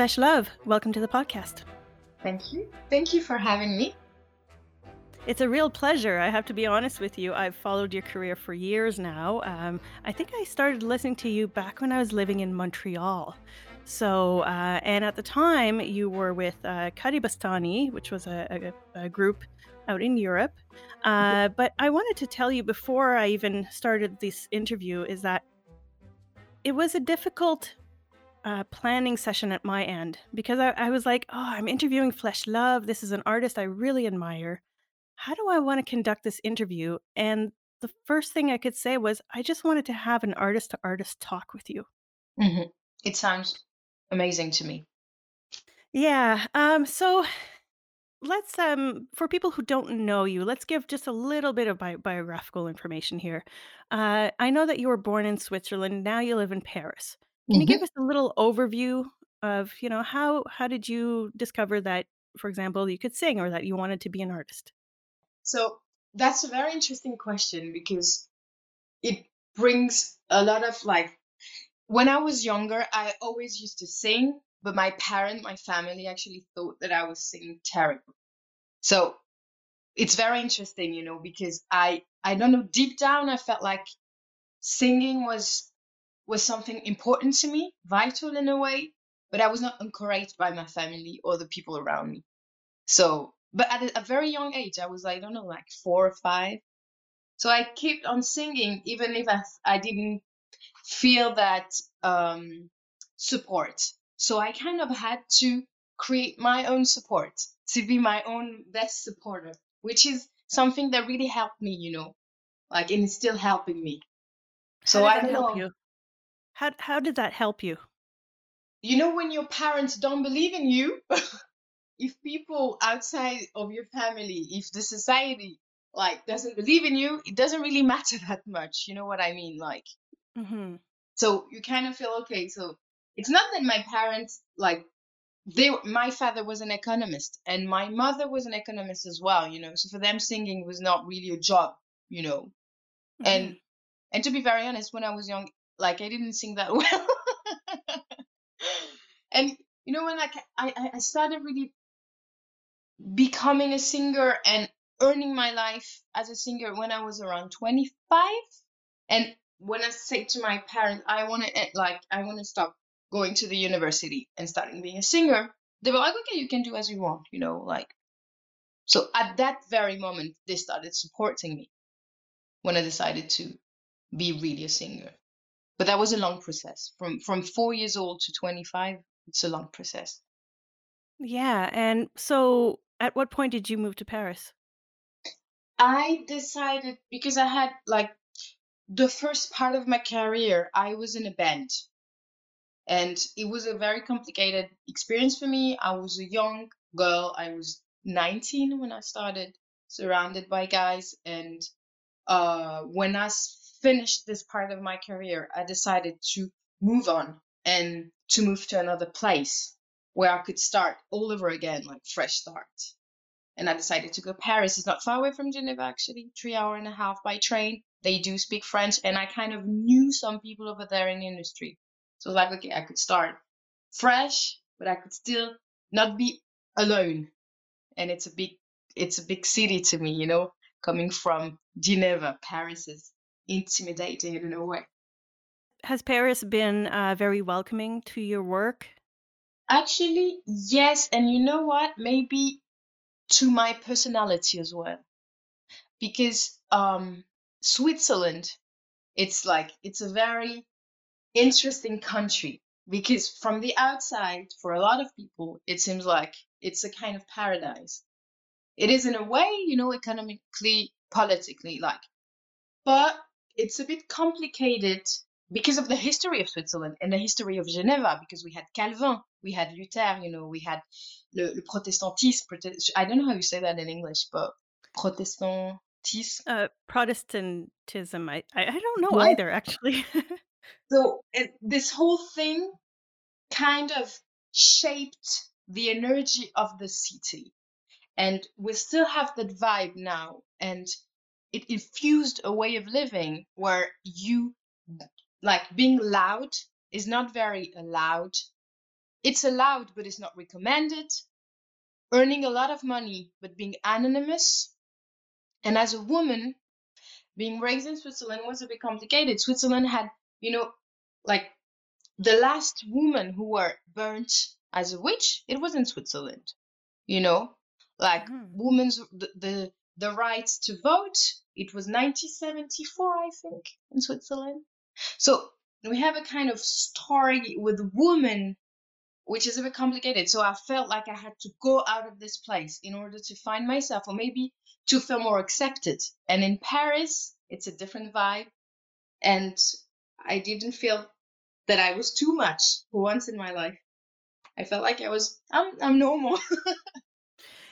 Flèche Love, welcome to the podcast. Thank you. Thank you for having me. It's a real pleasure. I have to be honest with you. I've followed your career for years now. Um, I think I started listening to you back when I was living in Montreal. So, uh, and at the time, you were with uh, Kadebostany, which was a, a, a group out in Europe. Uh, but I wanted to tell you before I even started this interview is that it was a difficult uh, planning session at my end because I, I was like, oh, I'm interviewing Flèche Love. This is an artist I really admire. How do I want to conduct this interview? And the first thing I could say was, I just wanted to have an artist to artist talk with you. hmm It sounds amazing to me. Yeah. Um. So let's um for people who don't know you, let's give just a little bit of bi- biographical information here. Uh, I know that you were born in Switzerland. Now you live in Paris. Can you hmm give us a little overview of you know how how did you discover that, for example, you could sing or that you wanted to be an artist? So that's a very interesting question because it brings a lot of like, when I was younger, I always used to sing, but my parent, my family actually thought that I was singing terrible. So it's very interesting, you know, because I, I don't know, deep down, I felt like singing was was something important to me, vital in a way, but I was not encouraged by my family or the people around me. So, but at a, very young age, I was, I don't know, like four or five. So I kept on singing, even if I, I didn't feel that um, support. So I kind of had to create my own support, to be my own best supporter, which is something that really helped me, you know, like, and it's still helping me. So I help know. you? How how did that help you? You know, when your parents don't believe in you, if people outside of your family, if the society like doesn't believe in you, it doesn't really matter that much. You know what I mean? Like, hmm so you kind of feel okay. So it's not that my parents like they my father was an economist and my mother was an economist as well, you know. So for them singing was not really a job, you know. hmm And and to be very honest, when I was young, like I didn't sing that well. and you know when like I I started really becoming a singer and earning my life as a singer when I was around 25. And when I said to my parents, I want to eh, like I want to stop going to the university and starting being a singer, they were like, okay, you can do as you want, you know, like. So at that very moment, they started supporting me when I decided to be really a singer. But that was a long process. From from four years old to 25, it's a long process. Yeah. And so, at what point did you move to Paris? I decided because I had like the first part of my career, I was in a band and it was a very complicated experience for me. I was a young girl. I was 19 when I started, surrounded by guys. And uh, when I finished this part of my career, I decided to move on and to move to another place where I could start all over again, like fresh start and I decided to go Paris. It's not far away from Geneva, actually, three hour and a half by train. They do speak French, and I kind of knew some people over there in the industry. So I was like, okay, I could start fresh, but I could still not be alone. And it's a big, it's a big city to me, you know, coming from Geneva. Paris is intimidating in a way. Has Paris been uh, very welcoming to your work? Actually, yes, and you know what? Maybe to my personality as well, because um, Switzerland it's like it's a very interesting country because from the outside for a lot of people it seems like it's a kind of paradise it is in a way you know economically politically like but it's a bit complicated because of the history of switzerland and the history of geneva because we had calvin we had luther you know we had le, le protestantisme prote- i don't know how you say that in english but protestantisme Uh, Protestantism. I, I don't know either, actually. so it, this whole thing kind of shaped the energy of the city. And we still have that vibe now. And it infused a way of living where you, like, being loud is not very allowed. it's allowed but it's not recommended, earning a lot of money but being anonymous. And as a woman, being raised in Switzerland was a bit complicated. Switzerland had, you know, like the last woman who were burnt as a witch, it was in Switzerland. You know, like Mhm. women's the the, the rights to vote, it was 1974, I think, in Switzerland. So we have a kind of story with women which is a bit complicated. So I felt like I had to go out of this place in order to find myself or maybe to feel more accepted. And in Paris, it's a different vibe. And I didn't feel that I was too much for once in my life. I felt like I was, I'm, I'm normal.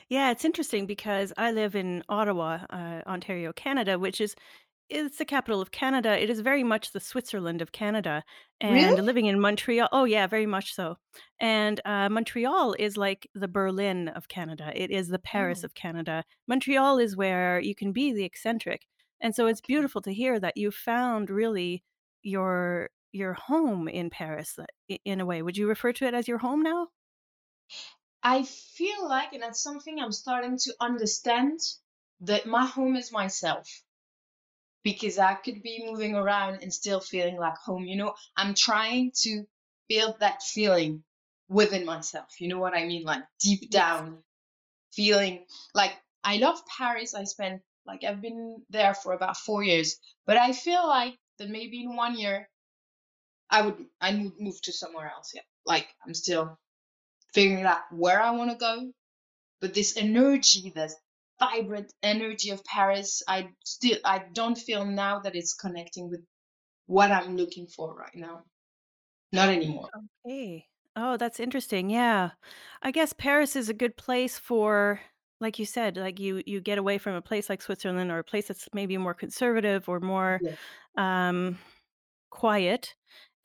Yeah, it's interesting because I live in Ottawa, uh, Ontario, Canada, which is it's the capital of Canada. It is very much the Switzerland of Canada. really? And living in Montreal, oh yeah, very much so. And uh, Montreal is like the Berlin of Canada. It is the Paris Oh, of Canada. Montreal is where you can be the eccentric. And so it's okay. beautiful to hear that you found really your your home in Paris uh, i- in a way. Would you refer to it as your home now? I feel like, and that's something I'm starting to understand, that my home is myself. because I could be moving around and still feeling like home. You know, I'm trying to build that feeling within myself. You know what I mean? Like deep down feeling like I love Paris. I spent like I've been there for about four years, but I feel like that maybe in one year I would I would move to somewhere else. Yeah, like I'm still figuring out where I want to go, but this energy, this vibrant energy of Paris, I still I don't feel now that it's connecting with what I'm looking for right now. Not anymore. Okay. Oh, that's interesting. Yeah. I guess Paris is a good place for like you said, like you you get away from a place like Switzerland or a place that's maybe more conservative or more Yeah. um quiet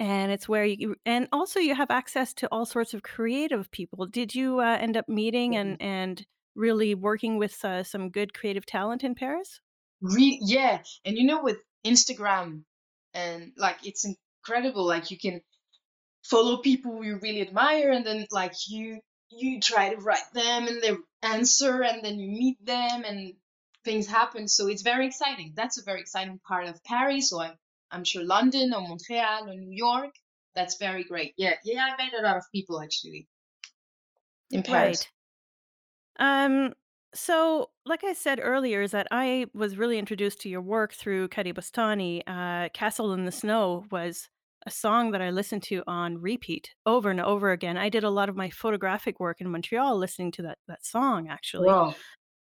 and it's where you and also you have access to all sorts of creative people. Did you uh, end up meeting and and really working with uh, some good creative talent in Paris? Re- yeah, and you know with Instagram and like it's incredible. Like you can follow people you really admire, and then like you you try to write them, and they answer, and then you meet them, and things happen. So it's very exciting. That's a very exciting part of Paris. So I'm I'm sure London or Montreal or New York. That's very great. Yeah, yeah. I met a lot of people actually in Paris. Right. Um, so, like I said earlier, is that I was really introduced to your work through Kadebostany. Uh, Castle in the Snow was a song that I listened to on repeat over and over again. I did a lot of my photographic work in Montreal listening to that that song actually. Wow.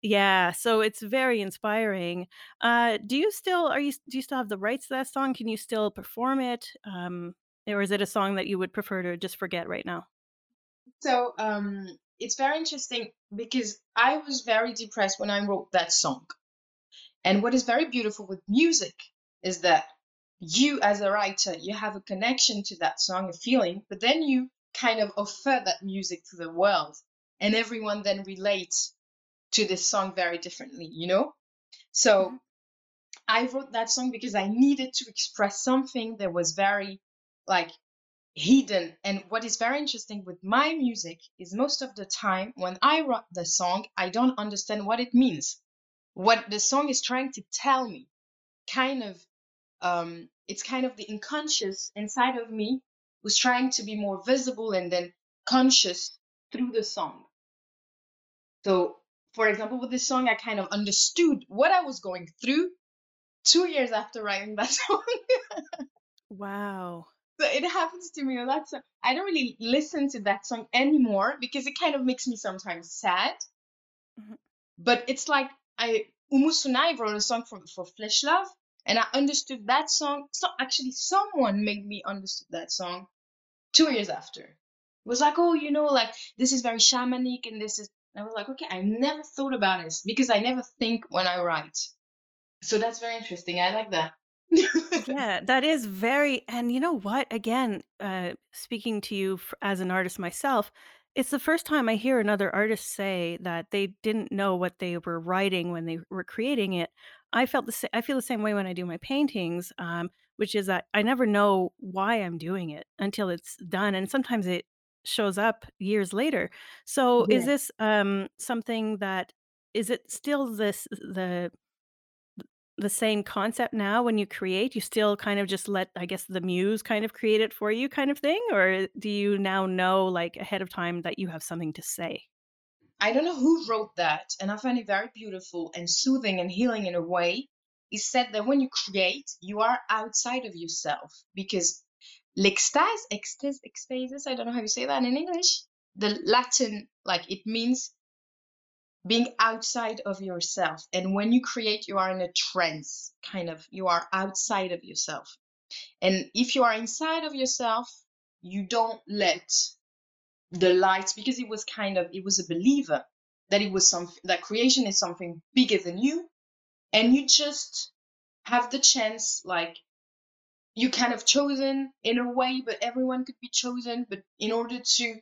Yeah, so it's very inspiring. Uh, do you still are you do you still have the rights to that song? Can you still perform it? Um, or is it a song that you would prefer to just forget right now? So um, it's very interesting because I was very depressed when I wrote that song. And what is very beautiful with music is that you, as a writer, you have a connection to that song, a feeling, but then you kind of offer that music to the world, and everyone then relates to this song very differently, you know? So Mhm. I wrote that song because I needed to express something that was very like hidden. And what is very interesting with my music is most of the time when I write the song, I don't understand what it means, what the song is trying to tell me. Kind of, um, it's kind of the unconscious inside of me was trying to be more visible and then conscious through the song. So, for example, with this song, I kind of understood what I was going through two years after writing that song. Wow. So it happens to me a lot. So I don't really listen to that song anymore because it kind of makes me sometimes sad. Mhm. But it's like I Umusunai wrote a song for for Flèche Love, and I understood that song. So actually, someone made me understood that song two years after. It was like, oh, you know, like this is very shamanic, and this is. I was like, okay, I never thought about this because I never think when I write. So that's very interesting. I like that. Yeah, that is very and you know what? Again, uh, speaking to you as an artist myself, it's the first time I hear another artist say that they didn't know what they were writing when they were creating it. I felt the sa I feel the same way when I do my paintings, um, which is that I never know why I'm doing it until it's done, and sometimes it shows up years later. So is this um something that is it still this the the same concept now when you create? You still kind of just let, I guess, the muse kind of create it for you kind of thing? Or do you now know like ahead of time that you have something to say? I don't know who wrote that, and I find it very beautiful and soothing and healing in a way. He said that when you create, you are outside of yourself because l'extase, ecstase, ecstasis, I don't know how you say that in English. The Latin, like it means being outside of yourself. And when you create, you are in a trance, kind of, you are outside of yourself. And if you are inside of yourself, you don't let the light, because it was kind of, it was a believer that it was something, that creation is something bigger than you. And you just have the chance, like, you kind of chosen in a way, but everyone could be chosen. But in order to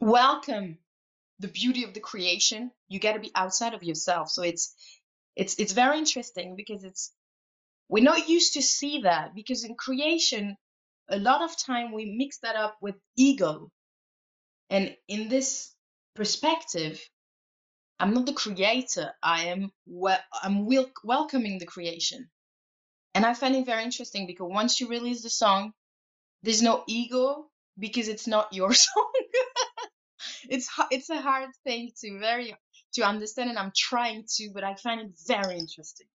welcome the beauty of the creation, you got to be outside of yourself. So it's it's it's very interesting because it's we're not used to see that because in creation a lot of time we mix that up with ego and in this perspective i'm not the creator i am well i'm wel- welcoming the creation and i find it very interesting because once you release the song there's no ego because it's not your song it's it's a hard thing to very to understand and i'm trying to but i find it very interesting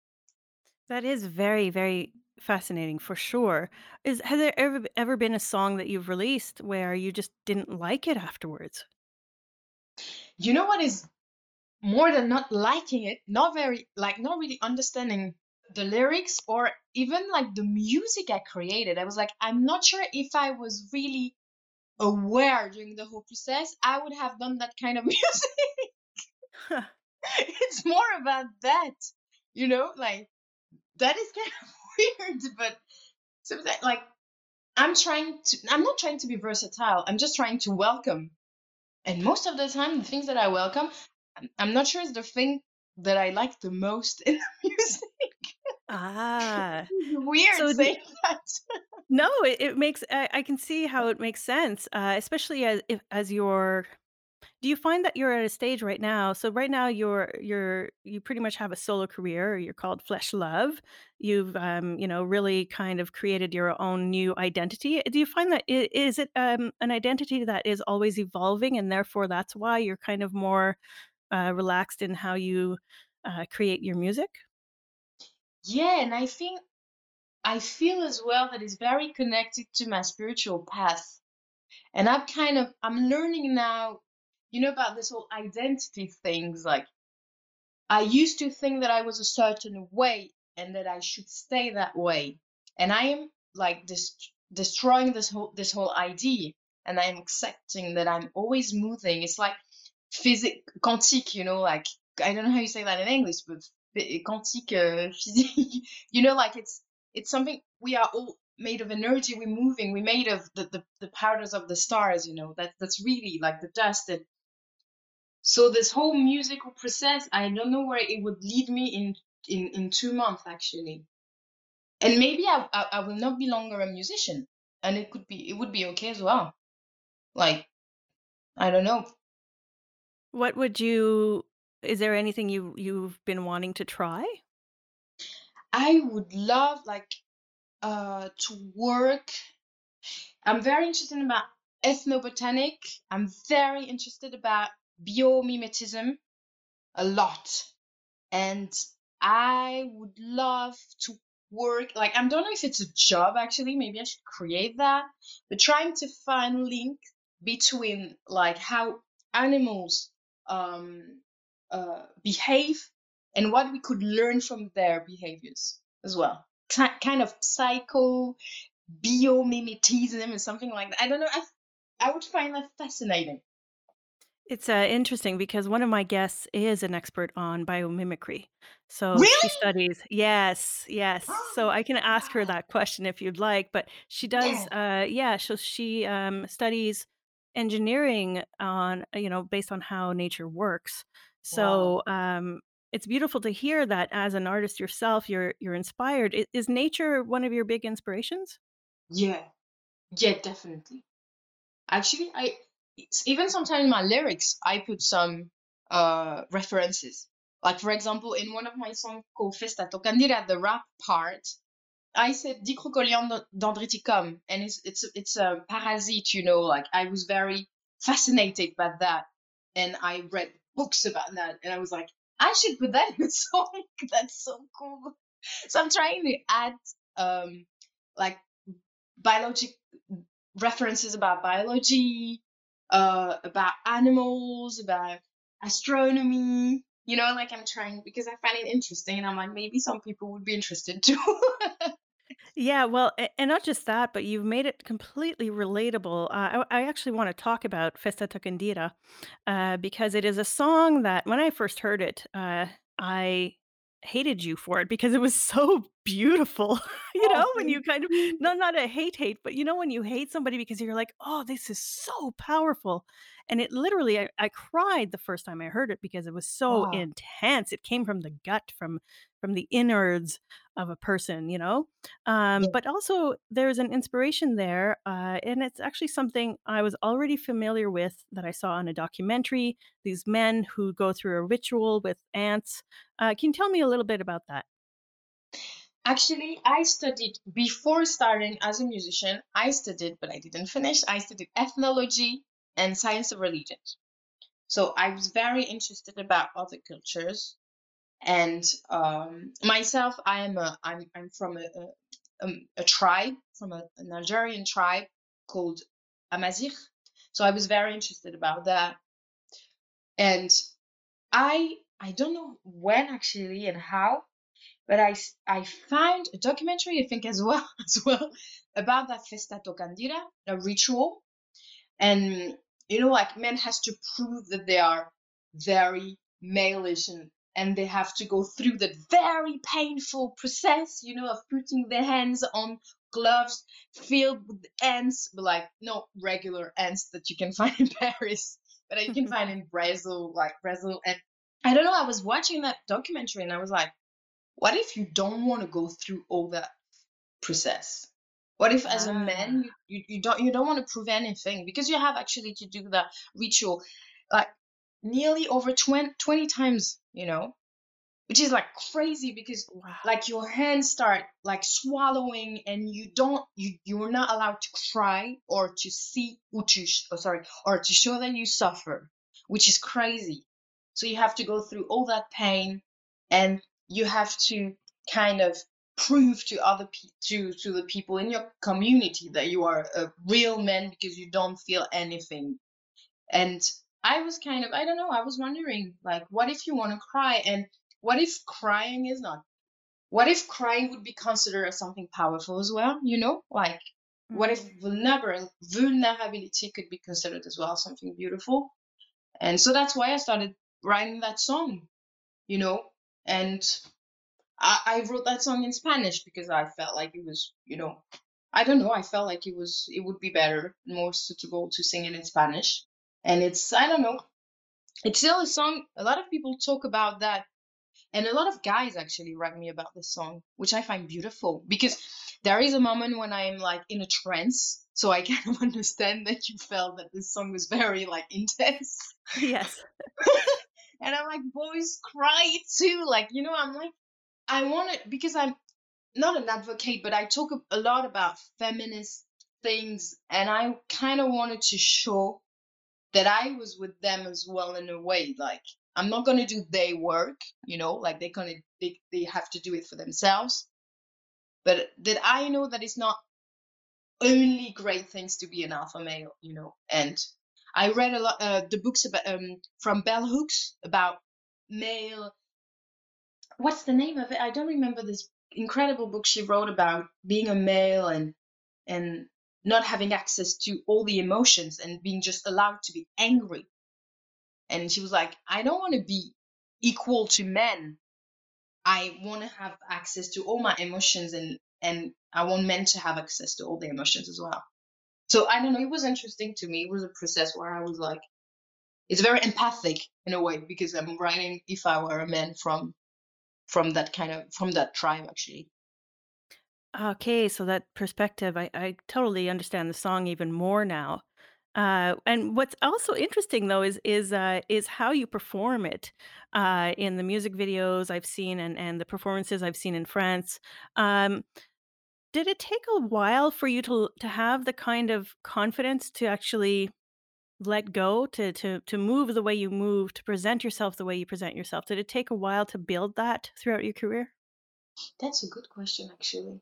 That is very, very fascinating for sure. Is has there ever ever been a song that you've released where you just didn't like it afterwards? you know what is more than not liking it not very like not really understanding the lyrics or even like the music i created. I was like i'm not sure if i was really aware during the whole process i would have done that kind of music. It's more about that you know like that is kind of weird but sometimes like i'm trying to i'm not trying to be versatile i'm just trying to welcome. And most of the time the things that i welcome i'm, not sure it's the thing that i like the most in the music Ah. Weird So saying that no, it, it makes I, I can see how it makes sense, uh, especially as if as you're Do you find that you're at a stage right now so right now you're you're you pretty much have a solo career, you're called Flèche Love. You've, um, you know, really kind of created your own new identity. Do you find that i is it, um, an identity that is always evolving and therefore that's why you're kind of more, uh, relaxed in how you, uh, create your music? yeah and i think i feel as well that it's very connected to my spiritual path and i'm kind of i'm learning now you know about this whole identity things like I used to think that I was a certain way and that I should stay that way. And I am like this destroying this whole this whole idea and I'm accepting that I'm always moving. It's like physique quantique, you know, like I don't know how you say that in English, but quantique uh, physique, you know, like it's it's something we are all made of energy, we're moving, we're made of the, the, the powders of the stars, you know, that that's really like the dust that so this whole musical process, I don't know where it would lead me in in in two months actually, and maybe I, I I will not be longer a musician, and it could be it would be okay as well. Like I don't know. What would you is there anything you you've been wanting to try? I would love like uh to work. I'm very interested about ethnobotanic. I'm very interested about biomimetism a lot. and I would love to work like I don't know if it's a job actually, maybe I should create that, but trying to find link between like how animals um uh behave and what we could learn from their behaviors as well. Ki- Kind of psycho biomimetism or something like that. I don't know. I, I would find that fascinating. It's, uh, interesting because one of my guests is an expert on biomimicry. So she studies Yes, yes. So I can ask her that question if you'd like, but she does, Yeah. uh yeah, so she, um, studies engineering on you know, based on how nature works. Wow. So, um, it's beautiful to hear that as an artist yourself, you're you're inspired. I is nature one of your big inspirations? Yeah. Yeah, definitely. Actually, I even sometimes in my lyrics, I put some uh references. Like for example, in one of my songs called Festa Tocandira, the rap part, I said Dicrocoelium dendriticum, and it's it's it's a parasite, you know. Like I was very fascinated by that, and I read books about that, and I was like, I should put that in a song. That's so cool. So I'm trying to add um like biologic references about biology, uh, about animals, about astronomy. You know, like I'm trying because I find it interesting, and I'm like maybe some people would be interested too. Yeah, well, a- and not just that, but you've made it completely relatable. Uh, I, I actually want to talk about Festa Tocandira uh, because it is a song that when I first heard it, uh, I hated you for it because it was so beautiful. you oh, know, when thank you kind of, you. no, not a hate hate, but you know, when you hate somebody because you're like, oh, this is so powerful. And it literally, I, I cried the first time I heard it because it was so Wow. intense. It came from the gut, from from the innards of a person, you know? Um, but also, there's an inspiration there, uh, and it's actually something I was already familiar with that I saw on a documentary. These men who go through a ritual with ants. Uh, can you tell me a little bit about that? Actually, I studied before starting as a musician. I studied, but I didn't finish. I studied ethnology and science of religion. So I was very interested about other cultures. And um, myself, I am a, I'm, I'm from a, a, um, a tribe, from a, an Algerian tribe called Amazigh. So I was very interested about that. And I, I don't know when actually and how, but I, I found a documentary, I think as well, as well, about that Festa Tocandira, a ritual and you know like men has to prove that they are very malish and and they have to go through that very painful process you know of putting their hands on gloves filled with ants but like not regular ants that you can find in paris but you can find in brazil like brazil. And i don't know i was watching that documentary and i was like what if you don't want to go through all that process? What if as a man Ah, you, you, you don't you don't want to prove anything? Because you have actually to do the ritual. Like nearly over 20 20 times you know which is like crazy because wow. like your hands start like swallowing and you don't you you're not allowed to cry or to see or to sh- oh, sorry or to show that you suffer which is crazy so you have to go through all that pain and you have to kind of prove to other pe- to to the people in your community that you are a real man because you don't feel anything and I was kind of, I don't know, I was wondering, like, what if you want to cry? And what if crying is not? What if crying would be considered as something powerful as well? You know, like, what if Mm. vulnerability could be considered as well something beautiful? And so that's why I started writing that song, you know, and I, I wrote that song in Spanish because I felt like it was, you know, I don't know, I felt like it was, it would be better, more suitable to sing it in Spanish. And it's, I don't know, it's still a song. A lot of people talk about that, and a lot of guys actually write me about this song, which I find beautiful because there is a moment when I'm like in a trance. So I kind of understand that you felt that this song was very like intense. Yes. And I'm like, boys cry too. Like, you know, I'm like, I want it because I'm not an advocate, but I talk a a lot about feminist things, and I kind of wanted to show that I was with them as well in a way. Like I'm not gonna do their work, you know, like they're gonna they, they have to do it for themselves. But that I know that it's not only great things to be an alpha male, you know. And I read a lot uh, the books about um from Bell Hooks about male what's the name of it? I don't remember this incredible book she wrote about being a male and and not having access to all the emotions and being just allowed to be angry. And she was like i don't want to be equal to men. I want to have access to all my emotions and and i want men to have access to all their emotions as well. So i don't know it was interesting to me. It was a process where i was like it's very empathic in a way because i'm writing if i were a man from from that kind of from that tribe actually Okay, so that perspective, I, I totally understand the song even more now. Uh, and what's also interesting though is is uh, is how you perform it uh, in the music videos I've seen and and the performances I've seen in France. Um, did it take a while for you to to have the kind of confidence to actually let go, to to to move the way you move, to present yourself the way you present yourself? Did it take a while to build that throughout your career? That's a good question, actually.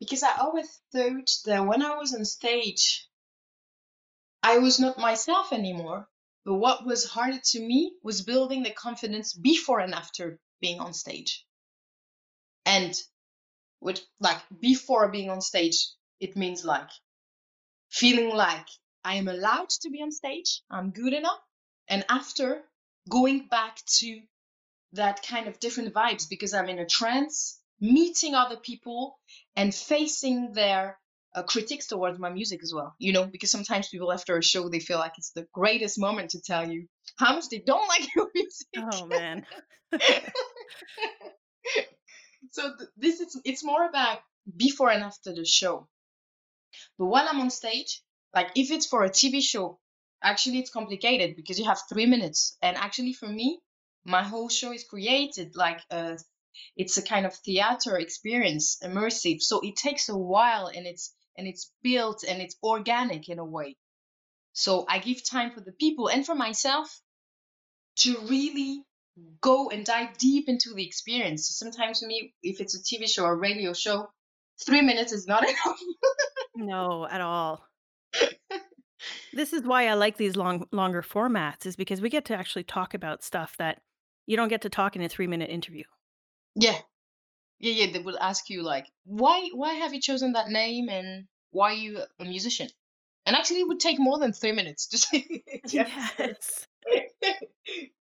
Because I always thought that when I was on stage, I was not myself anymore. But what was harder to me was building the confidence before and after being on stage. And with like before being on stage, it means like feeling like I am allowed to be on stage, I'm good enough. And after going back to that kind of different vibes because I'm in a trance, meeting other people and facing their uh, critics towards my music as well. You know, because sometimes people after a show they feel like it's the greatest moment to tell you how much they don't like your music. Oh man. so th- this is it's more about before and after the show. But while I'm on stage, like if it's for a TV show, actually it's complicated because you have three minutes. And actually for me, my whole show is created like a it's a kind of theater experience, immersive. So it takes a while and it's and it's built and it's organic in a way. So I give time for the people and for myself to really go and dive deep into the experience. So sometimes for me, if it's a TV show or radio show, three minutes is not enough. No, at all. This is why I like these long longer formats is because we get to actually talk about stuff that you don't get to talk in a three-minute interview. Yeah, yeah, yeah. They will ask you like, why, why have you chosen that name and why are you a musician? And actually, it would take more than three minutes to say answer. Yes.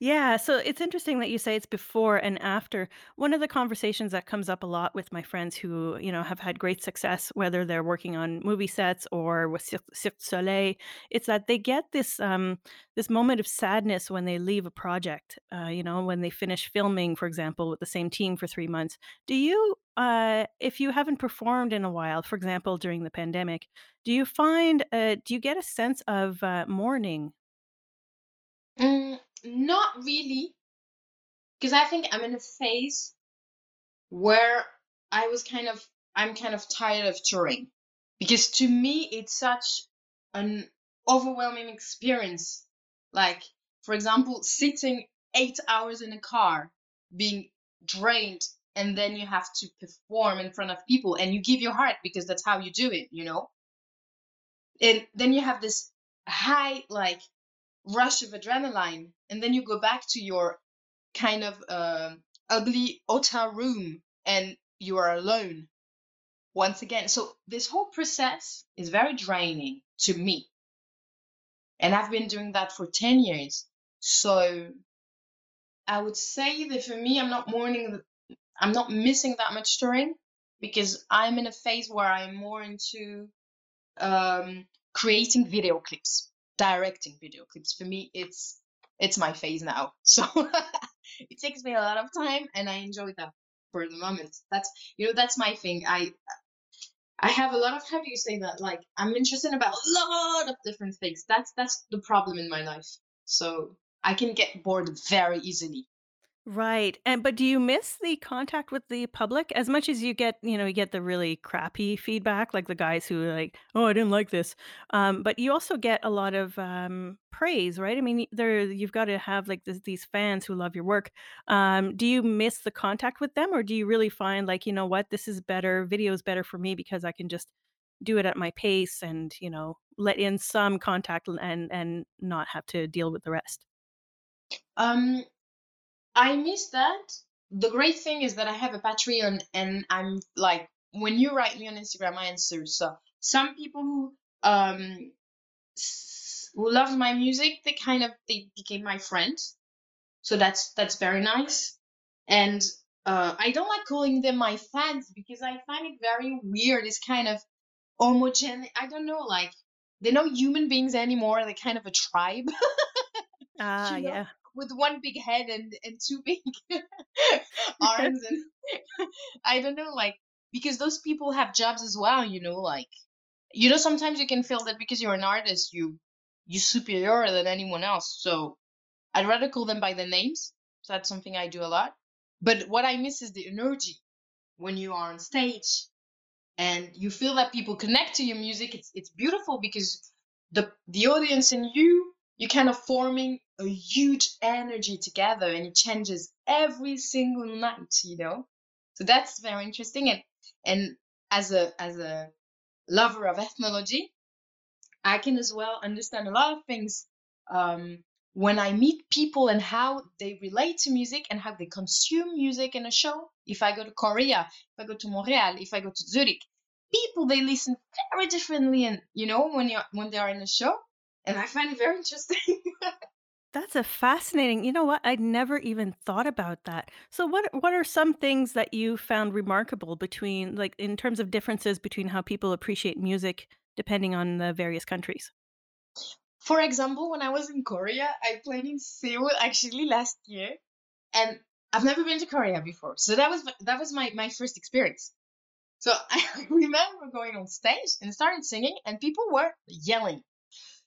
Yeah, so it's interesting that you say it's before and after. One of the conversations that comes up a lot with my friends who, you know, have had great success, whether they're working on movie sets or with Cirque, du Soleil, it's that they get this um, this moment of sadness when they leave a project. Uh, you know, when they finish filming, for example, with the same team for three months. Do you, uh, if you haven't performed in a while, for example, during the pandemic, do you find, uh, do you get a sense of uh, mourning? Mm, not really, because I think I'm in a phase where I was kind of, I'm kind of tired of touring. Because to me, it's such an overwhelming experience. Like, for example, sitting eight hours in a car, being drained, and then you have to perform in front of people and you give your heart because that's how you do it, you know? And then you have this high, like, rush of adrenaline, and then you go back to your kind of um ugly hotel room and you are alone once again. So this whole process is very draining to me. And I've been doing that for 10 years. So I would say that for me, I'm not mourning, I'm not missing that much touring because I'm in a phase where I'm more into um, creating video clips, directing video clips. For me, it's it's my phase now. So it takes me a lot of time and I enjoy that for the moment. That's you know, that's my thing. I I have a lot of how do you say that? Like I'm interested about a lot of different things. That's that's the problem in my life. So I can get bored very easily. Right, and but do you miss the contact with the public as much as you get, you know, you get the really crappy feedback, like the guys who are like, "Oh, I didn't like this," um, but you also get a lot of um, praise, right? I mean, there you've got to have like this, these fans who love your work. Um, do you miss the contact with them, or do you really find like, you know what, this is better, video is better for me because I can just do it at my pace and you know let in some contact and and not have to deal with the rest. Um I miss that. The great thing is that I have a Patreon and I'm like when you write me on Instagram I answer. So some people who um who love my music they kind of they became my friends. So that's that's very nice. And uh I don't like calling them my fans because I find it very weird. It's kind of homogen I don't know like they're not human beings anymore. They're kind of a tribe, Ah, you know, yeah. With one big head and and two big arms and I don't know, like because those people have jobs as well, you know, like you know sometimes you can feel that because you're an artist you you're superior than anyone else so i'd rather call them by their names so that's something i do a lot but what i miss is the energy. When you are on stage and you feel that people connect to your music it's it's beautiful because the the audience and you you kind of forming a huge energy together and it changes every single night you know? So that's very interesting. And and as a as a lover of ethnology i can as well understand a lot of things um, when i meet people and how they relate to music and how they consume music in a show. If i go to korea if i go to montreal if i go to zurich people they listen very differently and you know when you're when they are in a show and i find it very interesting That's a fascinating you know what? I'd never even thought about that. So what what are some things that you found remarkable between like, in terms of differences between how people appreciate music depending on the various countries? For example, when I was in Korea, I played in Seoul actually last year, and I've never been to Korea before, so that was that was my my first experience. So I remember going on stage and started singing, and people were yelling.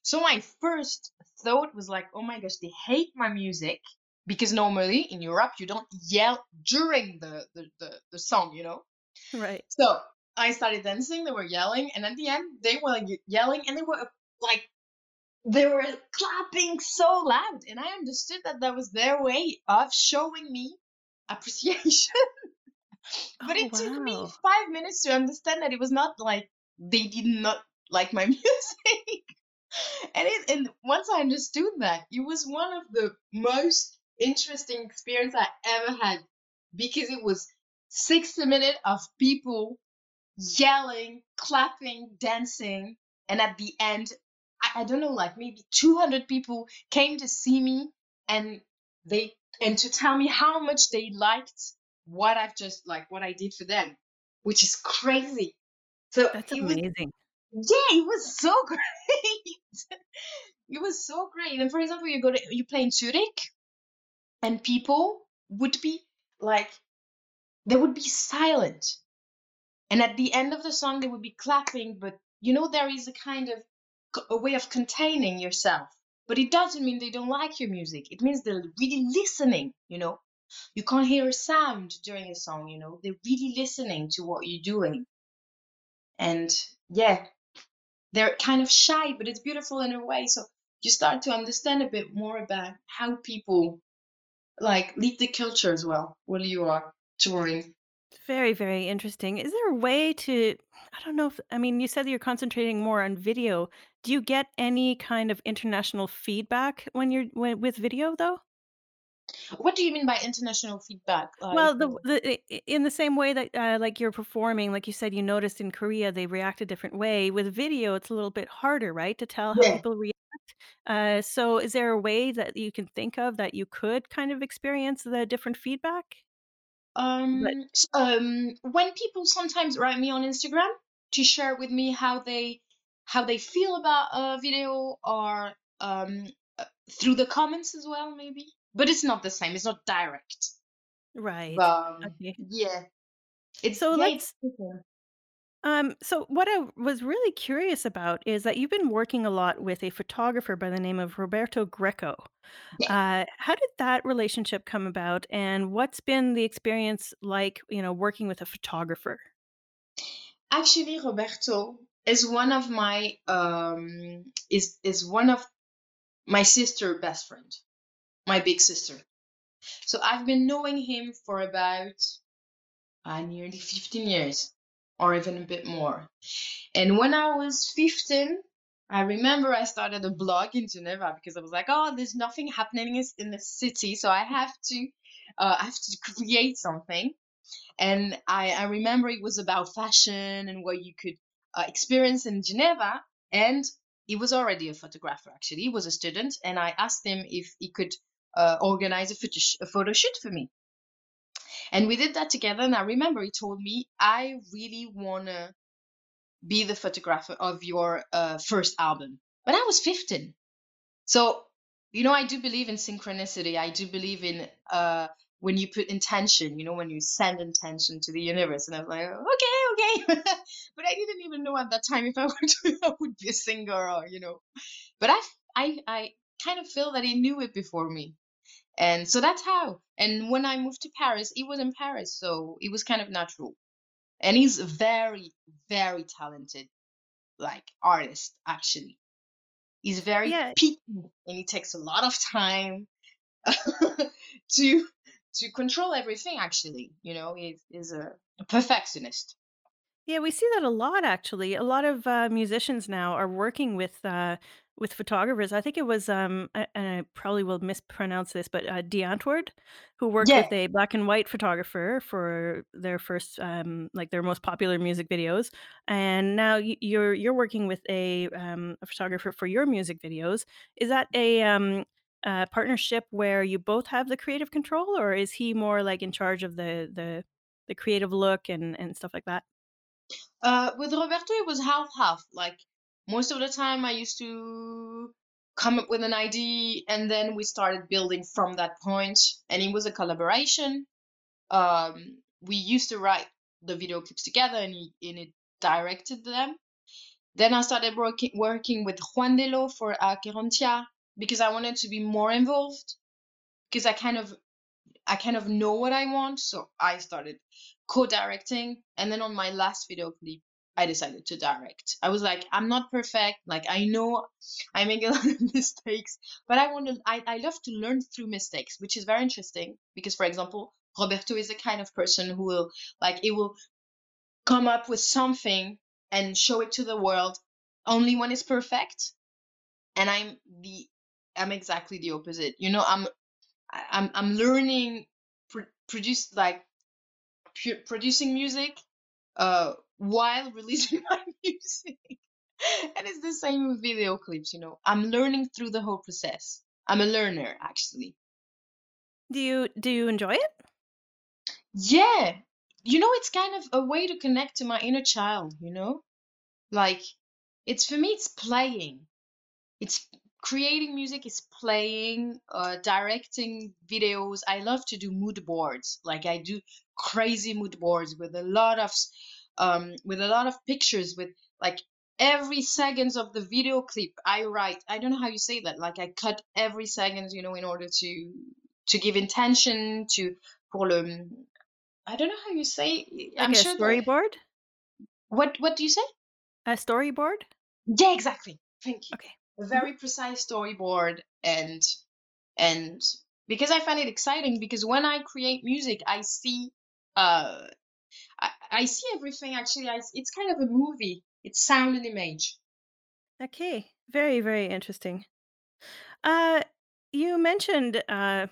So my first thought was like, oh my gosh, they hate my music because normally in Europe you don't yell during the the the, the song, you know. Right. So I started dancing, they were yelling, and at the end they were yelling, and they were like they were clapping so loud and i understood that that was their way of showing me appreciation but Oh, it took me five minutes to understand that it was not like they did not like my music and it and once i understood that it was one of the most interesting experience i ever had because it was 60 minutes of people yelling, clapping, dancing, and at the end, I, I don't know, like maybe 200 people came to see me and they and to tell me how much they liked what I've just like what I did for them, which is crazy. So That's it was amazing. Yeah, it was so great. it was so great. And for example, you go to you play in Zurich and people would be like they would be silent. And at the end of the song they would be clapping but you know there is a kind of a way of containing yourself. But it doesn't mean they don't like your music. It means they're really listening you know? You can't hear a sound during a song you know? They're really listening to what you're doing. And yeah they're kind of shy but it's beautiful in a way so you start to understand a bit more about how people like lead the culture as well when you are touring Very, very interesting. Is there a way to I don't know if I mean, you said you're concentrating more on video. Do you get any kind of international feedback when you're when with video, though? What do you mean by international feedback Well, the the in the same way that, uh, like, you're performing, like you said, you noticed in Korea, they react a different way. With video, it's a little bit harder, right, to tell how yeah people react? Uh, so is there a way that you can think of that you could kind of experience the different feedback? But Um, s- um, when people sometimes write me on Instagram to share with me how they how they feel about a video or um uh, through the comments as well, maybe. But it's not the same. It's not direct. Right. Um, Okay. yeah, it's So yeah, let's different. Um, so what I was really curious about is that you've been working a lot with a photographer by the name of Roberto Greco. Yeah. Uh, how did that relationship come about, and what's been the experience like, you know, working with a photographer? Actually, Roberto is one of my um is is one of my sister best friend, my big sister. So I've been knowing him for about uh, nearly 15 years or even a bit more. And when I was 15, I remember I started a blog in Geneva because I was like, oh, there's nothing happening in the city, so I have to, uh, I have to create something. And I, I remember it was about fashion and what you could uh, experience in Geneva. And he was already a photographer, actually. He was a student, and I asked him if he could uh, organize a photo, a photo shoot for me. And we did that together. And I remember he told me, I really want to be the photographer of your uh, first album. But I was 15. So, you know, I do believe in synchronicity. I do believe in uh, when you put intention, you know, when you send intention to the universe. And I was like, okay, okay. but I didn't even know at that time if I would, I would be a singer or, you know. But I, I, I kind of feel that he knew it before me. And so that's how. And when I moved to Paris, he was in Paris. So it was kind of natural. And he's a very, very talented, like, artist, actually. He's very Yeah, picky and he takes a lot of time to to control everything actually you know he is a, a perfectionist Yeah, we see that a lot actually. A lot of uh, musicians now are working with uh, with photographers. I think it was, um, and I probably will mispronounce this, but uh, Die Antwoord, who worked yeah with a black and white photographer for their first, um, like their most popular music videos, and now y- you're you're working with a, um, a photographer for your music videos. Is that a um, uh, partnership where you both have the creative control, or is he more like in charge of the the the creative look and and stuff like that? uh with roberto it was half half like most of the time i used to come up with an idea and then we started building from that point and it was a collaboration um we used to write the video clips together and he, and it directed them then i started working working with juan delo for Acherontia because i wanted to be more involved because i kind of I kind of know what I want, so I started co-directing. And then on my last video clip, I decided to direct. I was like, I'm not perfect. Like I know I make a lot of mistakes, but I want to. I I love to learn through mistakes, which is very interesting because, for example, Roberto is the kind of person who will like it will come up with something and show it to the world only when it's perfect. And I'm the I'm exactly the opposite. You know, I'm I'm I'm learning pr- produce like pu- producing music uh while releasing my music. And it's the same with video clips, you know. I'm learning through the whole process. I'm a learner actually. Do you do you enjoy it? Yeah. You know, it's kind of a way to connect to my inner child, you know? Like it's for me it's playing. it's creating music is playing uh directing videos i love to do mood boards like i do crazy mood boards with a lot of um with a lot of pictures with like every seconds of the video clip i write i don't know how you say that like i cut every second you know in order to to give intention to pour le i don't know how you say Like i'm sure the storyboard? what what do you say A storyboard? yeah exactly thank you Okay. a Mhm. very precise storyboard and and because I find it exciting because when I create music, I see uh I, see everything actually. I, it's kind of a movie. It's sound and image. Okay. Very, very interesting. Uh, you mentioned uh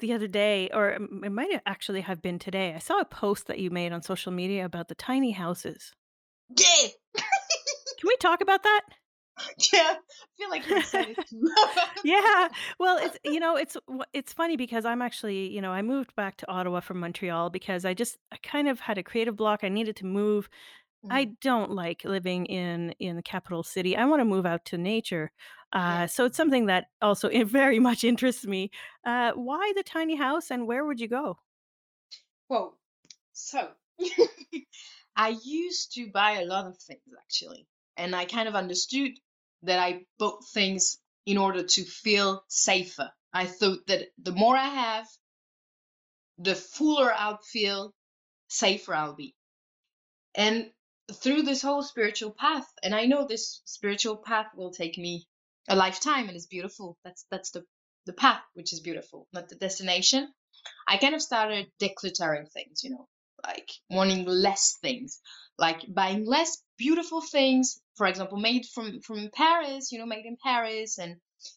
the other day, or it it might actually have been today. I saw a post that you made on social media about the tiny houses. Yeah, Can we talk about that? yeah. I feel like too. Yeah. Well, it's you know, it's it's funny because I'm actually, you know, I moved back to Ottawa from Montreal because I just I kind of had a creative block. I needed to move. I Mm, don't like living in in the capital city. I want to move out to nature. yeah. Uh, so it's something that also very much interests me. Uh, why the tiny house and where would you go? Whoa. So I used to buy a lot of things actually, and I kind of understood that I bought things in order to feel safer. I thought that the more I have, the fuller I'll feel, safer I'll be. And through this whole spiritual path, and I know this spiritual path will take me a lifetime and it's beautiful. That's that's the the path which is beautiful, not the destination. I kind of started decluttering things, you know, like wanting less things, like buying less beautiful things, for example, made from from Paris, you know, made in Paris and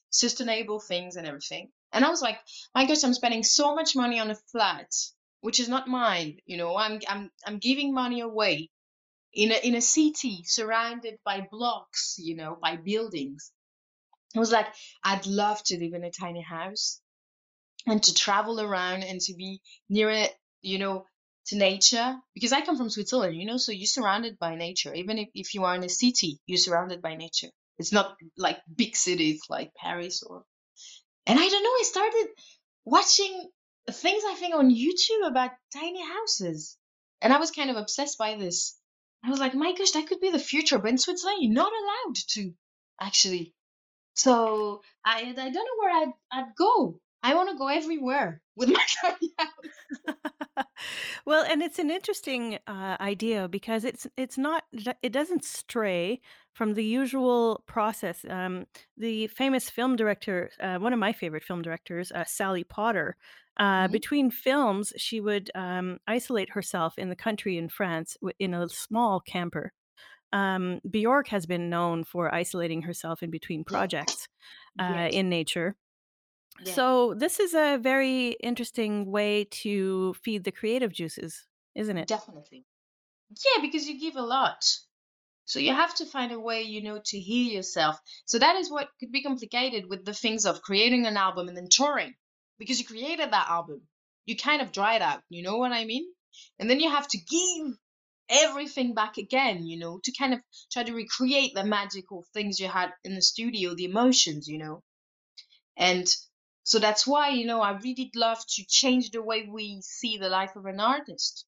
sustainable things and everything. And I was like, my gosh, I'm spending so much money on a flat, which is not mine, you know. I'm I'm I'm giving money away in a in a city surrounded by blocks, you know, by buildings. I was like, I'd love to live in a tiny house and to travel around and to be near it, you know, to nature. Because I come from Switzerland, you know, so you're surrounded by nature. Even if, if you are in a city, you're surrounded by nature. It's not like big cities like Paris or. And I don't know, I started watching. things I think on YouTube about tiny houses. And I was kind of obsessed by this. I was like, my gosh, that could be the future, but in Switzerland, you're not allowed to actually. So I I don't know where I'd I'd go. I want to go everywhere with my house. Well, and it's an interesting, uh, idea because it's it's not it doesn't stray from the usual process. Um, the famous film director, uh, one of my favorite film directors, uh, Sally Potter, uh, Mhm. between films, she would, um, isolate herself in the country in France in a small camper. Um, Bjork has been known for isolating herself in between projects, uh, Yes. in nature. Yeah. So this is a very interesting way to feed the creative juices, isn't it? Definitely. Yeah, because you give a lot. So you have to find a way, you know, to heal yourself. So that is what could be complicated with the things of creating an album and then touring. Because you created that album. You kind of dried out, you know what I mean? And then you have to give everything back again, you know, to kind of try to recreate the magical things you had in the studio, the emotions, you know. And so that's why, you know, I really love to change the way we see the life of an artist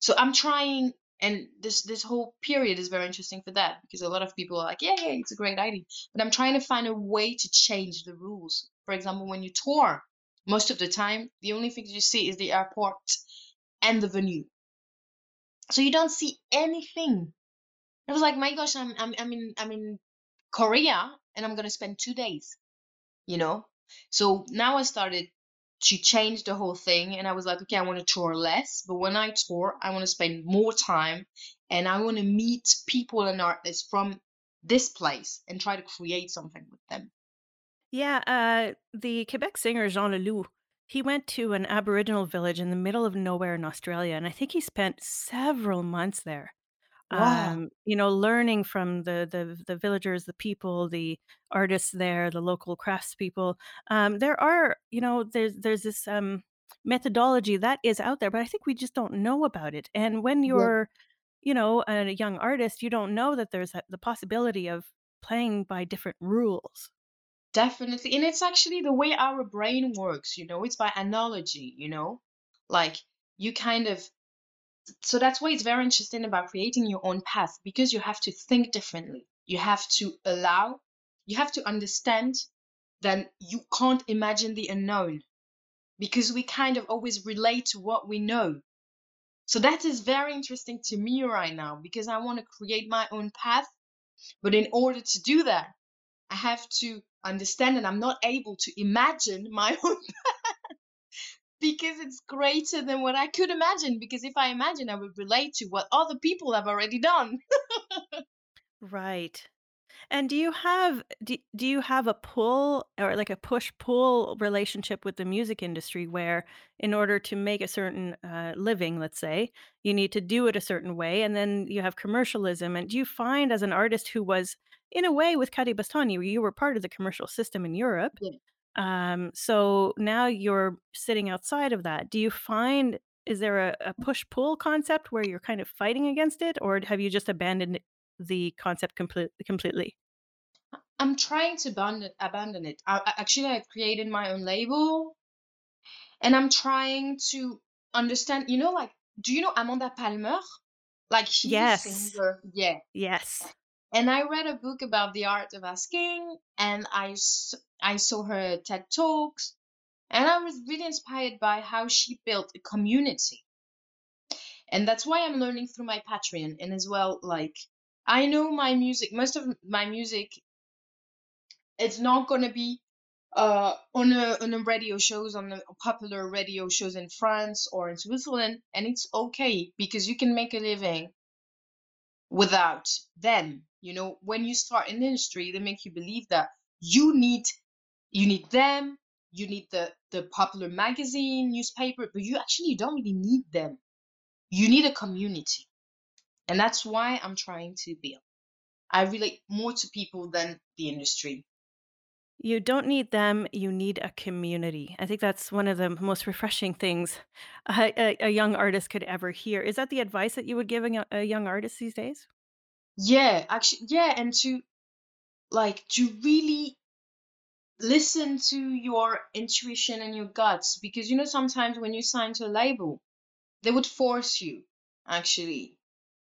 so I'm trying, and this this whole period is very interesting for that because a lot of people are like, yeah, yeah, it's a great idea. But I'm trying to find a way to change the rules. For example, when you tour, most of the time, the only things you see is the airport and the venue. So you don't see anything. I was like, my gosh, I'm I'm I'm in I'm in Korea and I'm gonna spend two days, you know? So now I started to change the whole thing and I was like, okay, I want to tour less, but when I tour, I want to spend more time and I want to meet people and artists from this place and try to create something with them. Yeah, uh, the Quebec singer Jean Leloup, he went to an Aboriginal village in the middle of nowhere in Australia, and I think he spent several months there. Wow, Um, you know, learning from the the the villagers, the people, the artists there, the local craftspeople. Um, there are, you know, there's there's this um, methodology that is out there, but I think we just don't know about it. And when you're, you know, a young artist, you don't know that there's the possibility of playing by different rules. definitely. And it's actually the way our brain works, you know, it's by analogy, you know, like you kind of so that's why it's very interesting about creating your own path because you have to think differently. You have to allow, you have to understand that you can't imagine the unknown because we kind of always relate to what we know. So that is very interesting to me right now because I want to create my own path. But in order to do that, I have to understand that I'm not able to imagine my own because it's greater than what I could imagine. Because if I imagine, I would relate to what other people have already done. Right. And do you have do, do you have a pull or like a push-pull relationship with the music industry where in order to make a certain uh, living, let's say, you need to do it a certain way, and then you have commercialism. And do you find as an artist who was in a way with Kadebostany, you were part of the commercial system in Europe, Yeah, um, so now you're sitting outside of that. Do you find is there a, a push-pull concept where you're kind of fighting against it, or have you just abandoned the concept complete, completely? I'm trying to abandon abandon it. I, actually, I created my own label, and I'm trying to understand. You know, like, do you know Amanda Palmer? Like, she's a Yes. singer. Yeah. Yes. And I read a book about the art of asking, and I I saw her TED Talks, and I was really inspired by how she built a community. And that's why I'm learning through my Patreon, and as well, like, I know my music. Most of my music, it's not gonna be uh, on a on a radio shows on the popular radio shows in France or in Switzerland, and it's okay because you can make a living without them. You know, when you start the industry, they make you believe that you need you need them, you need the the popular magazine, newspaper, but you actually don't really need them. You need a community, and that's why I'm trying to build. I relate more to people than the industry. You don't need them, you need a community. I think that's one of the most refreshing things a, a, a young artist could ever hear. Is that the advice that you would give a, a young artist these days? Yeah, actually, yeah, and to like to really listen to your intuition and your guts because you know sometimes when you sign to a label they would force you actually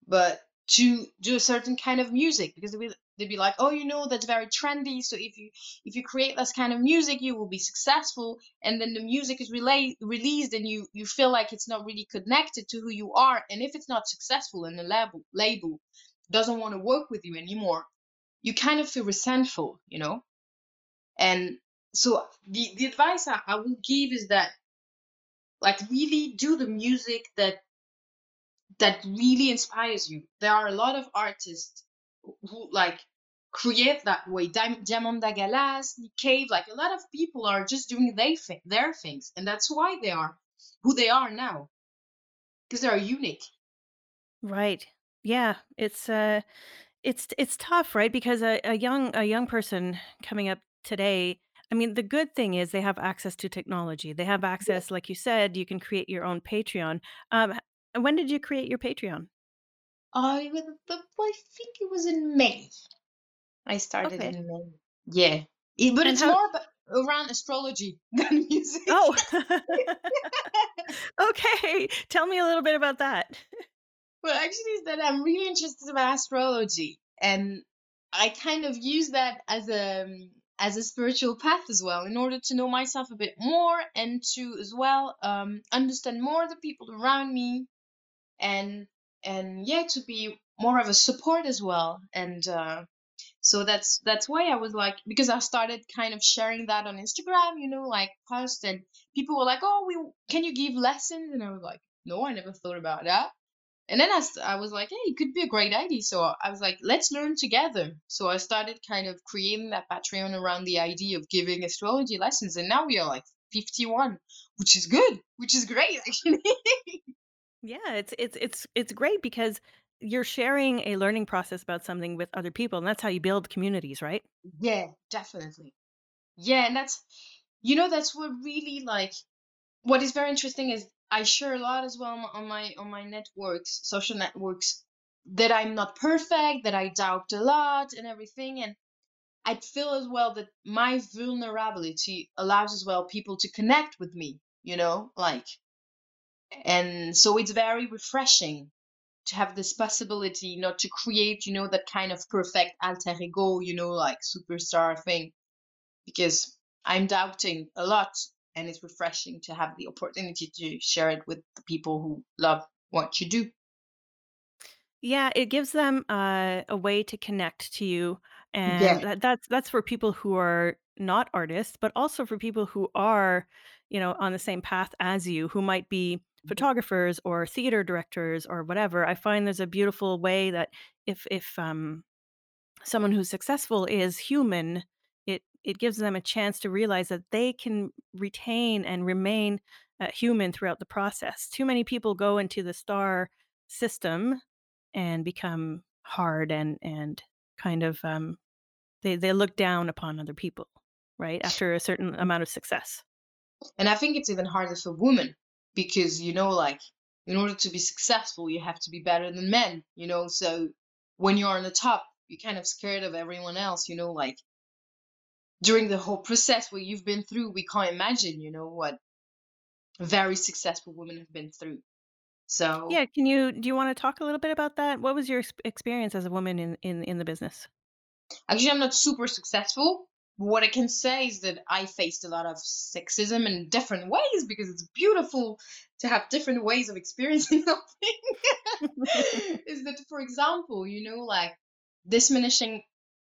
but to do a certain kind of music because they will they'd be like oh you know that's very trendy so if you if you create this kind of music you will be successful and then the music is relay, released and you you feel like it's not really connected to who you are and if it's not successful and the label label doesn't want to work with you anymore you kind of feel resentful you know and so the, the advice I, I will give is that like really do the music that that really inspires you. There are a lot of artists who, like create that way. Diamanda Galás, Nick Cave, like a lot of people are just doing they their things, and that's why they are who they are now because they are unique. Right. Yeah. It's uh it's it's tough, right? Because a, a young a young person coming up today, I mean, the good thing is they have access to technology. They have access, like you said, you can create your own Patreon. Um, when did you create your Patreon? I I think it was in May. I started Okay. in May. Yeah, It- but And it's how? more about, around astrology than music. Oh, okay. Tell me a little bit about that. Well, actually, is that I'm really interested about astrology, and I kind of use that as a um, as a spiritual path as well, in order to know myself a bit more and to as well um, understand more the people around me, and and yeah, to be more of a support as well. And uh, so that's that's why I was like, because I started kind of sharing that on Instagram, you know, like post, and people were like, "Oh, we can you give lessons?" And I was like, "No, I never thought about that." And then I, I was like, hey, it could be a great idea. So I was like, let's learn together. So I started kind of creating that Patreon around the idea of giving astrology lessons. And now we are like 51, which is good, which is great, actually. Yeah, it's it's it's it's great because you're sharing a learning process about something with other people, and that's how you build communities, right? yeah, definitely. Yeah, and that's, you know, that's what really like, what is very interesting is I share a lot as well on my on my networks, social networks, that I'm not perfect, that I doubt a lot and everything. And I feel as well that my vulnerability allows as well people to connect with me, you know, like, and so it's very refreshing to have this possibility not to create, you know, that kind of perfect alter ego, you know, like superstar thing, because I'm doubting a lot and it's refreshing to have the opportunity to share it with the people who love what you do. Yeah, it gives them uh, a way to connect to you, and Yeah. that, that's that's for people who are not artists, but also for people who are, you know, on the same path as you, who might be photographers or theater directors or whatever. I find there's a beautiful way that if if um, someone who's successful is human, it gives them a chance to realize that they can retain and remain uh, human throughout the process. Too many people go into the star system and become hard and and kind of um, they they look down upon other people, right? After a certain amount of success. And I think it's even harder for women because, you know, like in order to be successful, you have to be better than men, you know? So when you're on the top, you're kind of scared of everyone else, you know, like during the whole process what you've been through, we can't imagine, you know, what very successful women have been through. So Yeah, can you do you want to talk a little bit about that? What was your experience as a woman in in in the business? actually, I'm not super successful. But what I can say is that I faced a lot of sexism in different ways because it's beautiful to have different ways of experiencing something. is that, for example, you know, like diminishing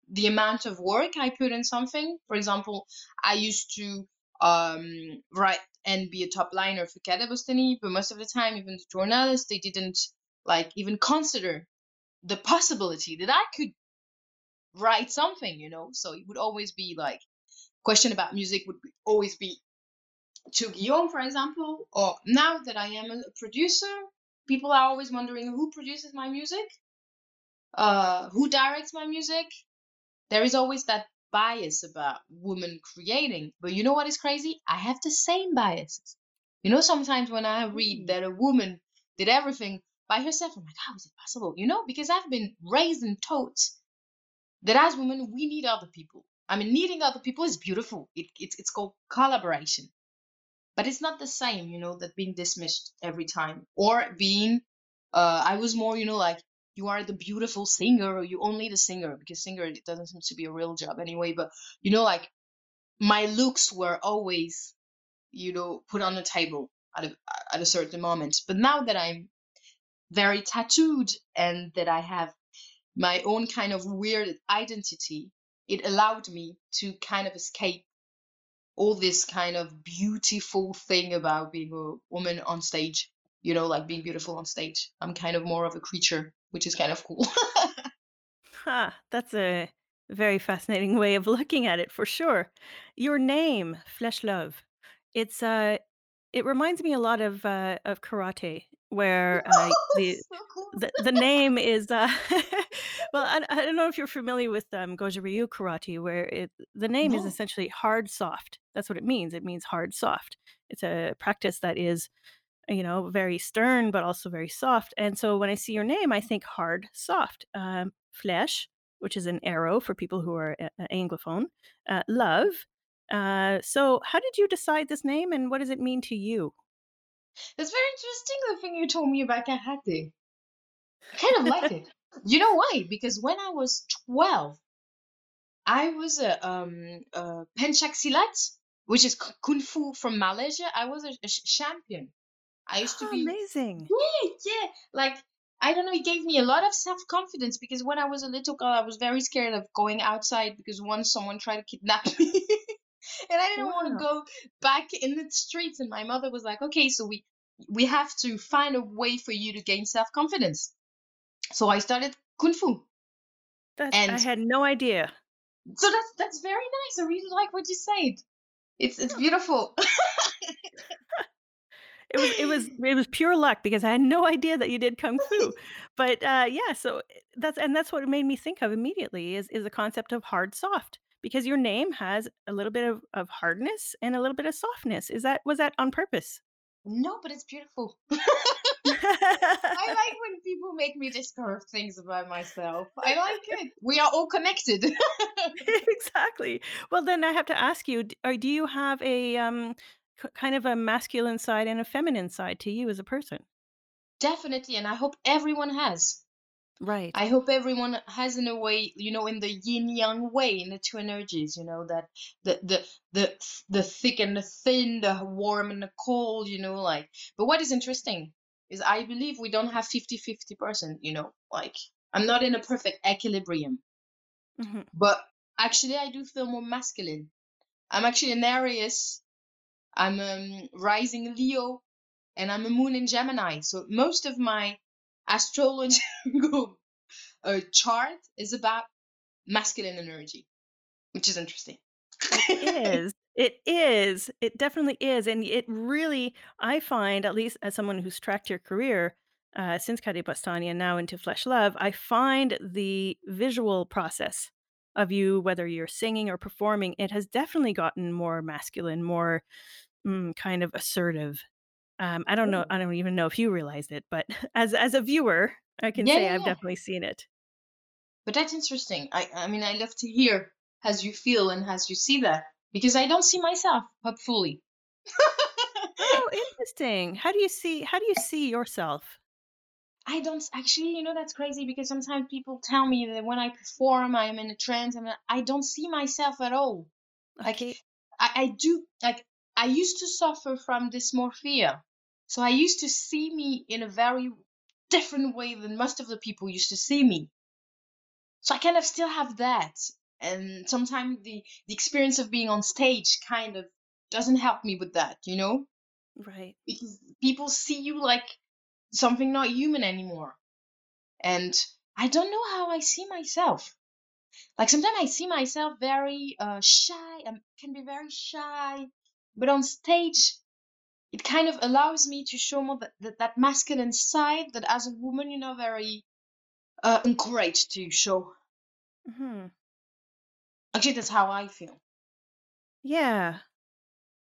the amount of work I put in something. For example, I used to um, write and be a top liner for Kadebostany, but most of the time, even the journalists, they didn't like even consider the possibility that I could write something, you know. So it would always be like question about music would be, always be to Guillaume, for example, or now that I am a producer, people are always wondering who produces my music, uh, who directs my music. There is always that bias about women creating. But you know what is crazy? I have the same biases. You know, sometimes when I read Mm. that a woman did everything by herself, I'm like, how is it possible? You know, because I've been raised and taught that as women, we need other people. I mean, needing other people is beautiful. It, it's it's called collaboration, but it's not the same, you know, that being dismissed every time or being. Uh, I was more, you know, like you are the beautiful singer or you only the singer because singer it doesn't seem to be a real job anyway. But you know, like my looks were always, you know, put on the table at a at a certain moment. But now that I'm very tattooed and that I have my own kind of weird identity, it allowed me to kind of escape all this kind of beautiful thing about being a woman on stage, you know, like being beautiful on stage. I'm kind of more of a creature, which is kind of cool. Ha, that's a very fascinating way of looking at it for sure. Your name, Flèche Love, it's uh it reminds me a lot of uh of karate where uh the the, the name is uh well I, I don't know if you're familiar with um Goju Ryu karate where it the name is essentially hard soft. That's what it means. It means hard soft. It's a practice that is you know, very stern, but also very soft. And so when I see your name, I think hard, soft. Um, flesh, which is an arrow for people who are a- Anglophone. Uh, love. Uh, so how did you decide this name and what does it mean to you? That's very interesting, the thing you told me about karate. I kind of like it. You know why? Because when I was 12, I was a um a pencak silat, which is kung fu from Malaysia. I was a, a champion. I used to Oh, be amazing. yeah, yeah. Like I don't know, it gave me a lot of self-confidence because when I was a little girl, I was very scared of going outside because once someone tried to kidnap me. And I didn't want to go back in the streets. And my mother was like, okay, so we we have to find a way for you to gain self-confidence. So I started kung fu. That's and I had no idea. so that's that's very nice. I really like what you said. It's it's beautiful. It was it was it was pure luck because I had no idea that you did kung fu. But, uh, yeah, so, eh, that's and that's what it made me think of immediately is is the concept of hard soft because your name has a little bit of of hardness and a little bit of softness. Is that was that on purpose? No, but it's beautiful. I like when people make me discover things about myself. I like it. We are all connected. Exactly. Well, then I have to ask you, do you have a, um, kind of a masculine side and a feminine side to you as a person? Definitely, and I hope everyone has. Right. I hope everyone has in a way, you know, in the yin yang way, in the two energies, you know, that the the the the thick and the thin, the warm and the cold, you know, like. But what is interesting is I believe we don't have fifty-fifty percent, you know, like I'm not in a perfect equilibrium, Mhm. but actually I do feel more masculine. I'm actually an Aries. I'm um, rising Leo, and I'm a moon in Gemini. So most of my astrological uh, chart is about masculine energy, which is interesting. It is. It is. It definitely is, and it really I find, at least as someone who's tracked your career, uh, since Kadebostany and now into Flèche Love, I find the visual process of you, whether you're singing or performing, it has definitely gotten more masculine, more, mm, kind of assertive. Um, I don't know Oh. I don't even know if you realized it, but as as a viewer, I can Yeah, say yeah, I've yeah. definitely seen it. But that's interesting. I, I mean, I love to hear as you feel and as you see that because I don't see myself, hopefully. Oh, interesting. How do you see how do you see yourself? I don't actually, you know, that's crazy because sometimes people tell me that when I perform, I'm in a trance and I don't see myself at all. Like, Okay. I, I do, like, I used to suffer from dysmorphia. So I used to see me in a very different way than most of the people used to see me. So I kind of still have that. And sometimes the, the experience of being on stage kind of doesn't help me with that, you know? Right. Because people see you like something not human anymore. And I don't know how I see myself. Like sometimes I see myself very uh, shy. I can be very shy, but on stage, it kind of allows me to show more that, that, that masculine side that as a woman, you know, very uh, encouraged to show. Mhm. Actually, that's how I feel. Yeah.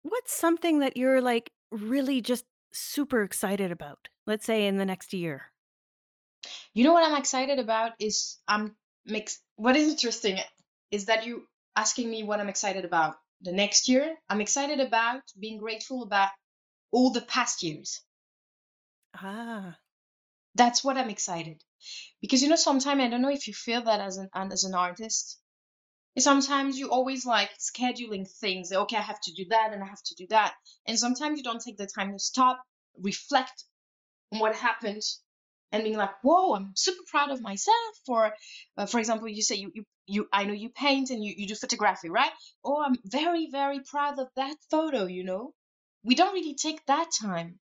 What's something that you're, like, really just super excited about? Let's say in the next year. You know what I'm excited about is I'm mix. What is interesting is that you asking me what I'm excited about the next year, I'm excited about being grateful about all the past years. Ah, That's what I'm excited. Because you know, sometimes I don't know if you feel that as an as an artist. Sometimes you always like scheduling things. Okay, I have to do that and I have to do that. And sometimes you don't take the time to stop, reflect on what happened, and being like, "Whoa, I'm super proud of myself." For, uh, for example, you say you, you you I know you paint and you, you do photography, right? Oh, I'm very very proud of that photo. You know, we don't really take that time,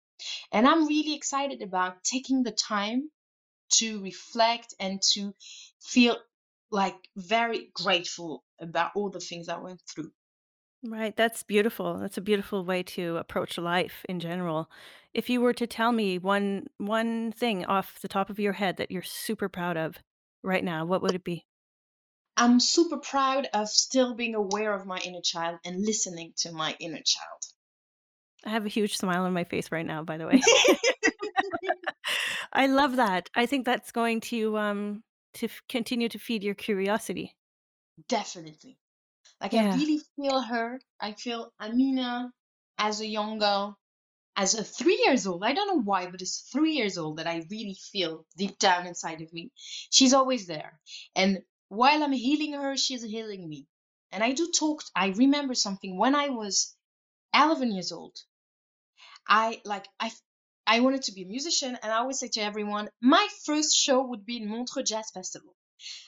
and I'm really excited about taking the time to reflect and to feel like very grateful about all the things I went through. Right. That's beautiful. That's a beautiful way to approach life in general. If you were to tell me one one thing off the top of your head that you're super proud of right now, what would it be? I'm super proud of still being aware of my inner child and listening to my inner child. I have a huge smile on my face right now, by the way. I love that. I think that's going to um to f- continue to feed your curiosity. Definitely. Like I Yeah. really feel her. I feel Amina as a young girl, as a three years old. I don't know why, but it's three years old that I really feel deep down inside of me. She's always there. And while I'm healing her, she's healing me. And I do talk, I remember something when I was 11 years old. I like I I wanted to be a musician, and I always say to everyone, my first show would be in Montreux Jazz Festival,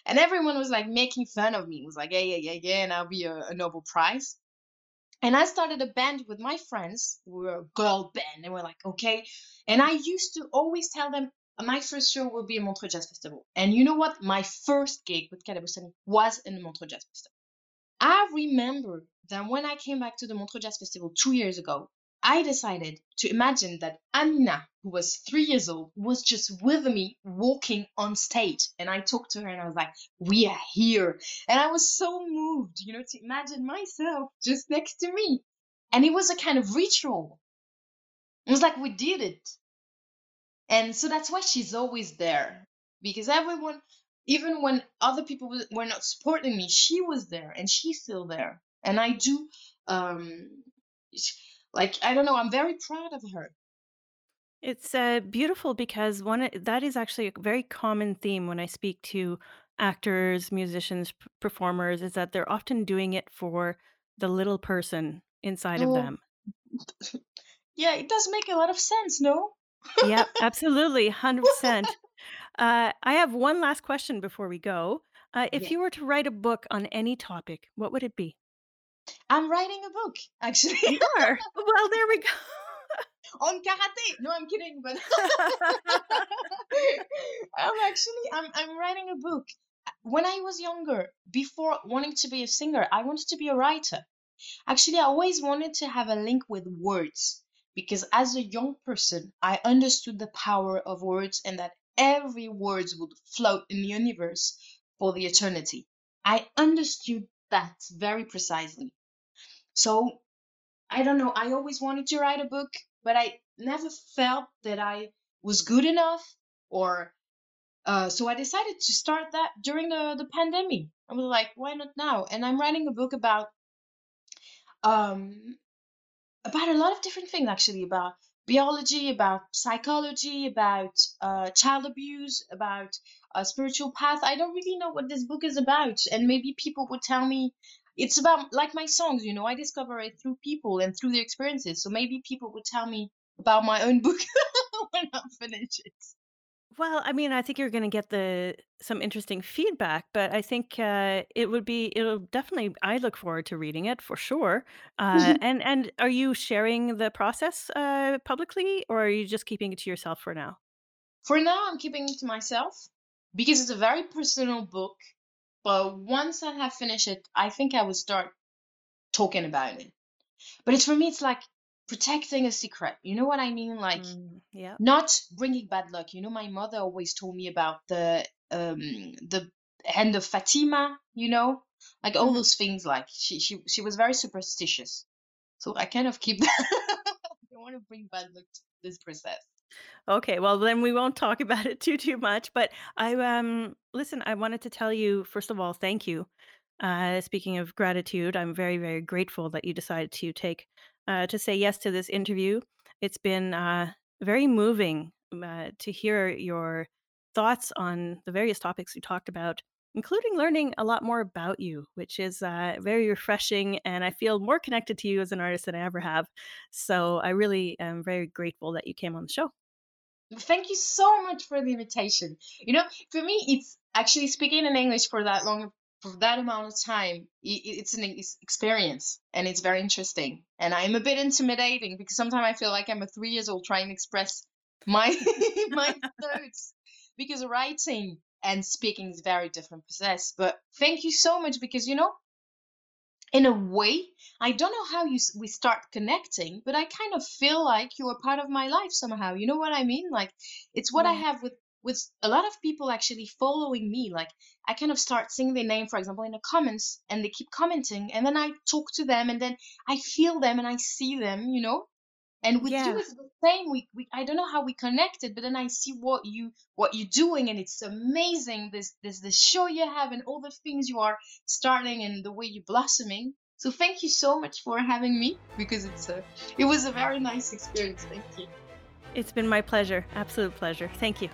and everyone was like making fun of me. It was like, yeah, yeah, yeah, yeah, and I'll be a, a Nobel Prize. And I started a band with my friends. We were a girl band, and we're like, okay. And I used to always tell them my first show will be in Montreux Jazz Festival. And you know what? My first gig with Kadebostany was in the Montreux Jazz Festival. I remember that when I came back to the Montreux Jazz Festival two years ago, I decided to imagine that Amina, who was three years old, was just with me walking on stage. And I talked to her and I was like, We are here. And I was so moved, you know, to imagine myself just next to me. And it was a kind of ritual. It was like we did it. And so that's why she's always there. Because everyone, even when other people were not supporting me, she was there and she's still there. And I do, um, sh- like, I don't know, I'm very proud of her. It's uh, beautiful because one that is actually a very common theme when I speak to actors, musicians, p- performers is that they're often doing it for the little person inside of Oh, them. yeah, it does make a lot of sense, no? Yep, absolutely, 100%. Uh, I have one last question before we go. Uh, if Yeah. you were to write a book on any topic, what would it be? I'm writing a book, actually, You are? Well, there we go. on karate. No, I'm kidding, but I'm actually I'm I'm writing a book. When I was younger, before wanting to be a singer, I wanted to be a writer. Actually, I always wanted to have a link with words because as a young person, I understood the power of words and that every word would float in the universe for the eternity. I understood that very precisely. So, I don't know, I always wanted to write a book, but I never felt that I was good enough or uh, so I decided to start that during the, the pandemic. I was like, why not now? And I'm writing a book about um about a lot of different things actually about biology about psychology about uh, child abuse about a spiritual path i don't really know what this book is about and maybe people would tell me it's about like my songs you know i discover it through people and through their experiences so maybe people would tell me about my own book when i finish it Well, I mean, I think you're gonna get the some interesting feedback, but I think, uh, it would be it'll definitely I look forward to reading it for sure. Uh, and and are you sharing the process, uh, publicly, or are you just keeping it to yourself for now? for now i'm keeping it to myself because it's a very personal book but once i have finished it i think i will start talking about it But it's for me, it's like protecting a secret. You know what I mean? Like Mm, yeah. not bringing bad luck. You know, my mother always told me about the um the hand of Fatima. You know, like all Mhm. those things. Like she she she was very superstitious. So I kind of keep that. I don't want to bring bad luck to this process. Okay, well, then we won't talk about it too, too much, but I, um listen, I wanted to tell you, first of all, thank you. Uh, speaking of gratitude, I'm very, very grateful that you decided to take uh, to say yes to this interview. It's been uh, very moving um, uh, to hear your thoughts on the various topics you talked about, including learning a lot more about you, which is uh, very refreshing. And I feel more connected to you as an artist than I ever have. So I really am very grateful that you came on the show. Thank you so much for the invitation. You know, for me, it's actually speaking in English for that long, for that amount of time. It's an experience, and it's very interesting. And I'm a bit intimidating because sometimes I feel like I'm a three years old trying to express my my thoughts because writing and speaking is very different process. But thank you so much because you know in a way i don't know how you we start connecting but i kind of feel like you are part of my life somehow. You know what i mean? Like it's what i have with with a lot of people actually following me. Like i kind of start seeing their name for example in the comments and they keep commenting and then i talk to them and then i feel them and i see them you know and with you it's the same we, we i don't know how we connected but then i see what you what you're doing and it's amazing this this the show you have and all the things you are starting and the way you're blossoming so thank you so much for having me because it's a it was a very nice experience thank you It's been my pleasure. Absolute pleasure. Thank you.